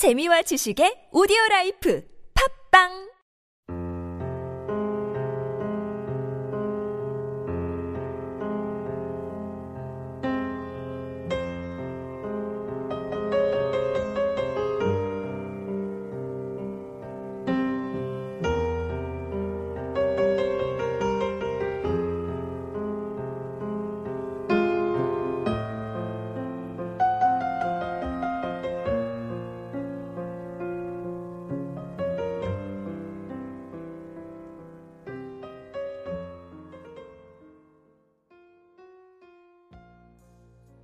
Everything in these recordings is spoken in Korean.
재미와 지식의 오디오 라이프. 팝빵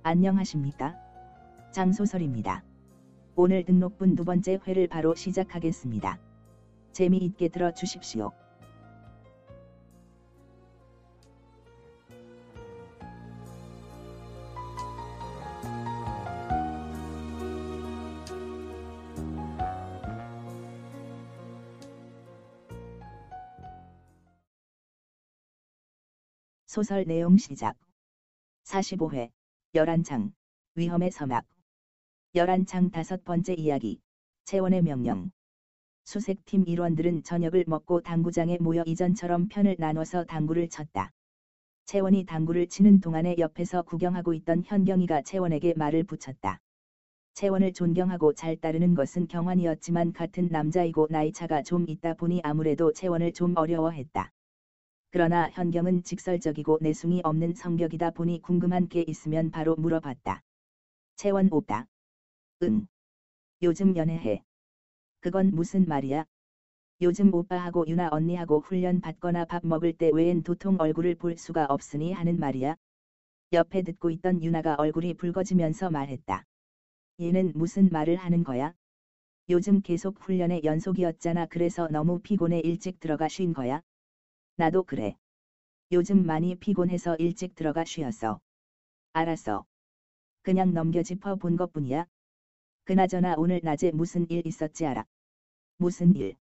안녕하십니까? 장소설입니다. 오늘 등록분 두 번째 회를 바로 시작하겠습니다. 재미있게 들어 주십시오. 소설 내용 시작 45회 열한창 위험의 서막 열한창 다섯 번째 이야기 채원의 명령 수색팀 일원들은 저녁을 먹고 당구장에 모여 이전처럼 편을 나눠서 당구를 쳤다. 채원이 당구를 치는 동안에 옆에서 구경하고 있던 현경이가 채원에게 말을 붙였다. 채원을 존경하고 잘 따르는 것은 경환이었지만 같은 남자이고 나이차가 좀 있다 보니 아무래도 채원을 좀 어려워했다. 그러나 현경은 직설적이고 내숭이 없는 성격이다 보니 궁금한 게 있으면 바로 물어봤다. 채원 오빠. 응. 요즘 연애해. 그건 무슨 말이야? 요즘 오빠하고 유나 언니하고 훈련 받거나 밥 먹을 때 외엔 도통 얼굴을 볼 수가 없으니 하는 말이야. 옆에 듣고 있던 유나가 얼굴이 붉어지면서 말했다. 얘는 무슨 말을 하는 거야? 요즘 계속 훈련의 연속이었잖아. 그래서 너무 피곤해 일찍 들어가 쉰 거야. 나도 그래. 요즘 많이 피곤해서 일찍 들어가 쉬었어. 알았어. 그냥 넘겨 짚어 본 것뿐이야. 그나저나 오늘 낮에 무슨 일 있었지 알아? 무슨 일?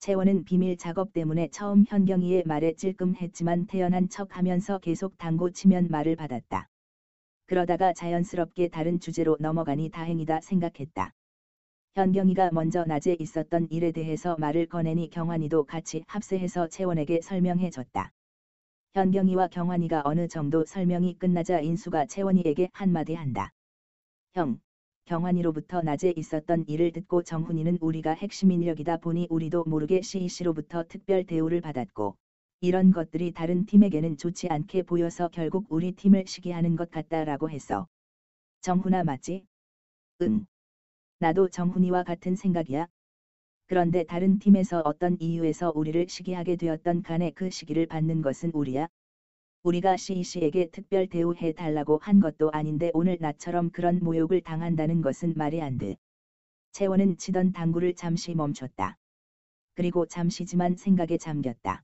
채원은 비밀 작업 때문에 처음 현경이의 말에 찔끔했지만 태연한 척 하면서 계속 당고 치면 말을 받았다. 그러다가 자연스럽게 다른 주제로 넘어가니 다행이다 생각했다. 현경이가 먼저 낮에 있었던 일에 대해서 말을 꺼내니 경환이도 같이 합세해서 채원에게 설명해 줬다. 현경이와 경환이가 어느 정도 설명이 끝나자 인수가 채원이에게 한마디 한다. 형, 경환이로부터 낮에 있었던 일을 듣고 정훈이는 우리가 핵심 인력이다 보니 우리도 모르게 CEC로부터 특별 대우를 받았고, 이런 것들이 다른 팀에게는 좋지 않게 보여서 결국 우리 팀을 시기하는 것 같다라고 했어. 정훈아 맞지? 응. 나도 정훈이와 같은 생각이야. 그런데 다른 팀에서 어떤 이유에서 우리를 시기하게 되었던 간에 그 시기를 받는 것은 우리야. 우리가 CEC에게 특별 대우해 달라고 한 것도 아닌데 오늘 나처럼 그런 모욕을 당한다는 것은 말이 안 돼. 채원은 치던 당구를 잠시 멈췄다. 그리고 잠시지만 생각에 잠겼다.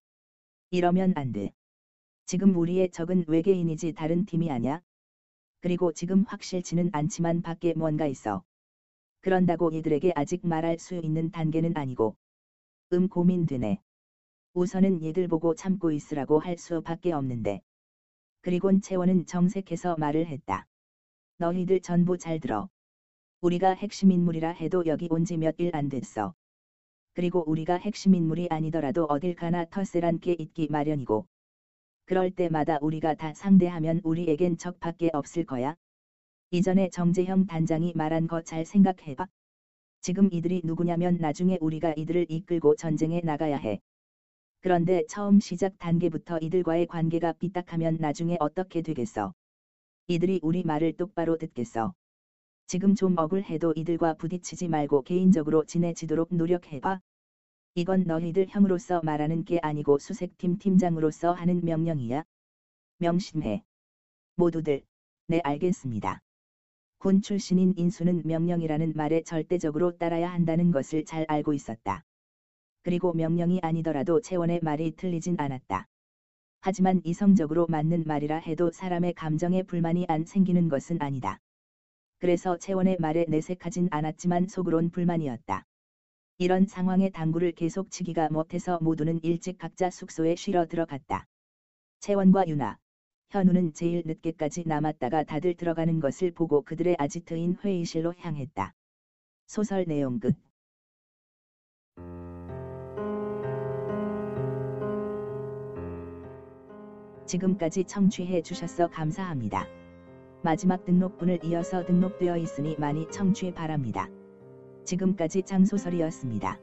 이러면 안 돼. 지금 우리의 적은 외계인이지 다른 팀이 아냐? 그리고 지금 확실치는 않지만 밖에 뭔가 있어. 그런다고 이들에게 아직 말할 수 있는 단계는 아니고. 음 고민되네. 우선은 얘들 보고 참고 있으라고 할 수밖에 없는데. 그리곤 채원은 정색해서 말을 했다. 너희들 전부 잘 들어. 우리가 핵심 인물이라 해도 여기 온 지 몇 일 안 됐어. 그리고 우리가 핵심 인물이 아니더라도 어딜 가나 털세란 게 있기 마련이고. 그럴 때마다 우리가 다 상대하면 우리에겐 적밖에 없을 거야. 이전에 정재형 단장이 말한 거 잘 생각해봐. 지금 이들이 누구냐면 나중에 우리가 이들을 이끌고 전쟁에 나가야 해. 그런데 처음 시작 단계부터 이들과의 관계가 삐딱하면 나중에 어떻게 되겠어? 이들이 우리 말을 똑바로 듣겠어. 지금 좀 억울해도 이들과 부딪히지 말고 개인적으로 지내지도록 노력해봐. 이건 너희들 형으로서 말하는 게 아니고 수색팀 팀장으로서 하는 명령이야. 명심해. 모두들, 네 알겠습니다. 군 출신인 인수는 명령이라는 말에 절대적으로 따라야 한다는 것을 잘 알고 있었다. 그리고 명령이 아니더라도 채원의 말이 틀리진 않았다. 하지만 이성적으로 맞는 말이라 해도 사람의 감정에 불만이 안 생기는 것은 아니다. 그래서 채원의 말에 내색하진 않았지만 속으론 불만이었다. 이런 상황에 당구를 계속 치기가 못해서 모두는 일찍 각자 숙소에 쉬러 들어갔다. 채원과 유나, 현우는 제일 늦게까지 남았다가 다들 들어가는 것을 보고 그들의 아지트인 회의실로 향했다. 소설 내용 끝. 지금까지 청취해 주셔서 감사합니다. 마지막 등록분을 이어서 등록되어 있으니 많이 청취 바랍니다. 지금까지 장소설이었습니다.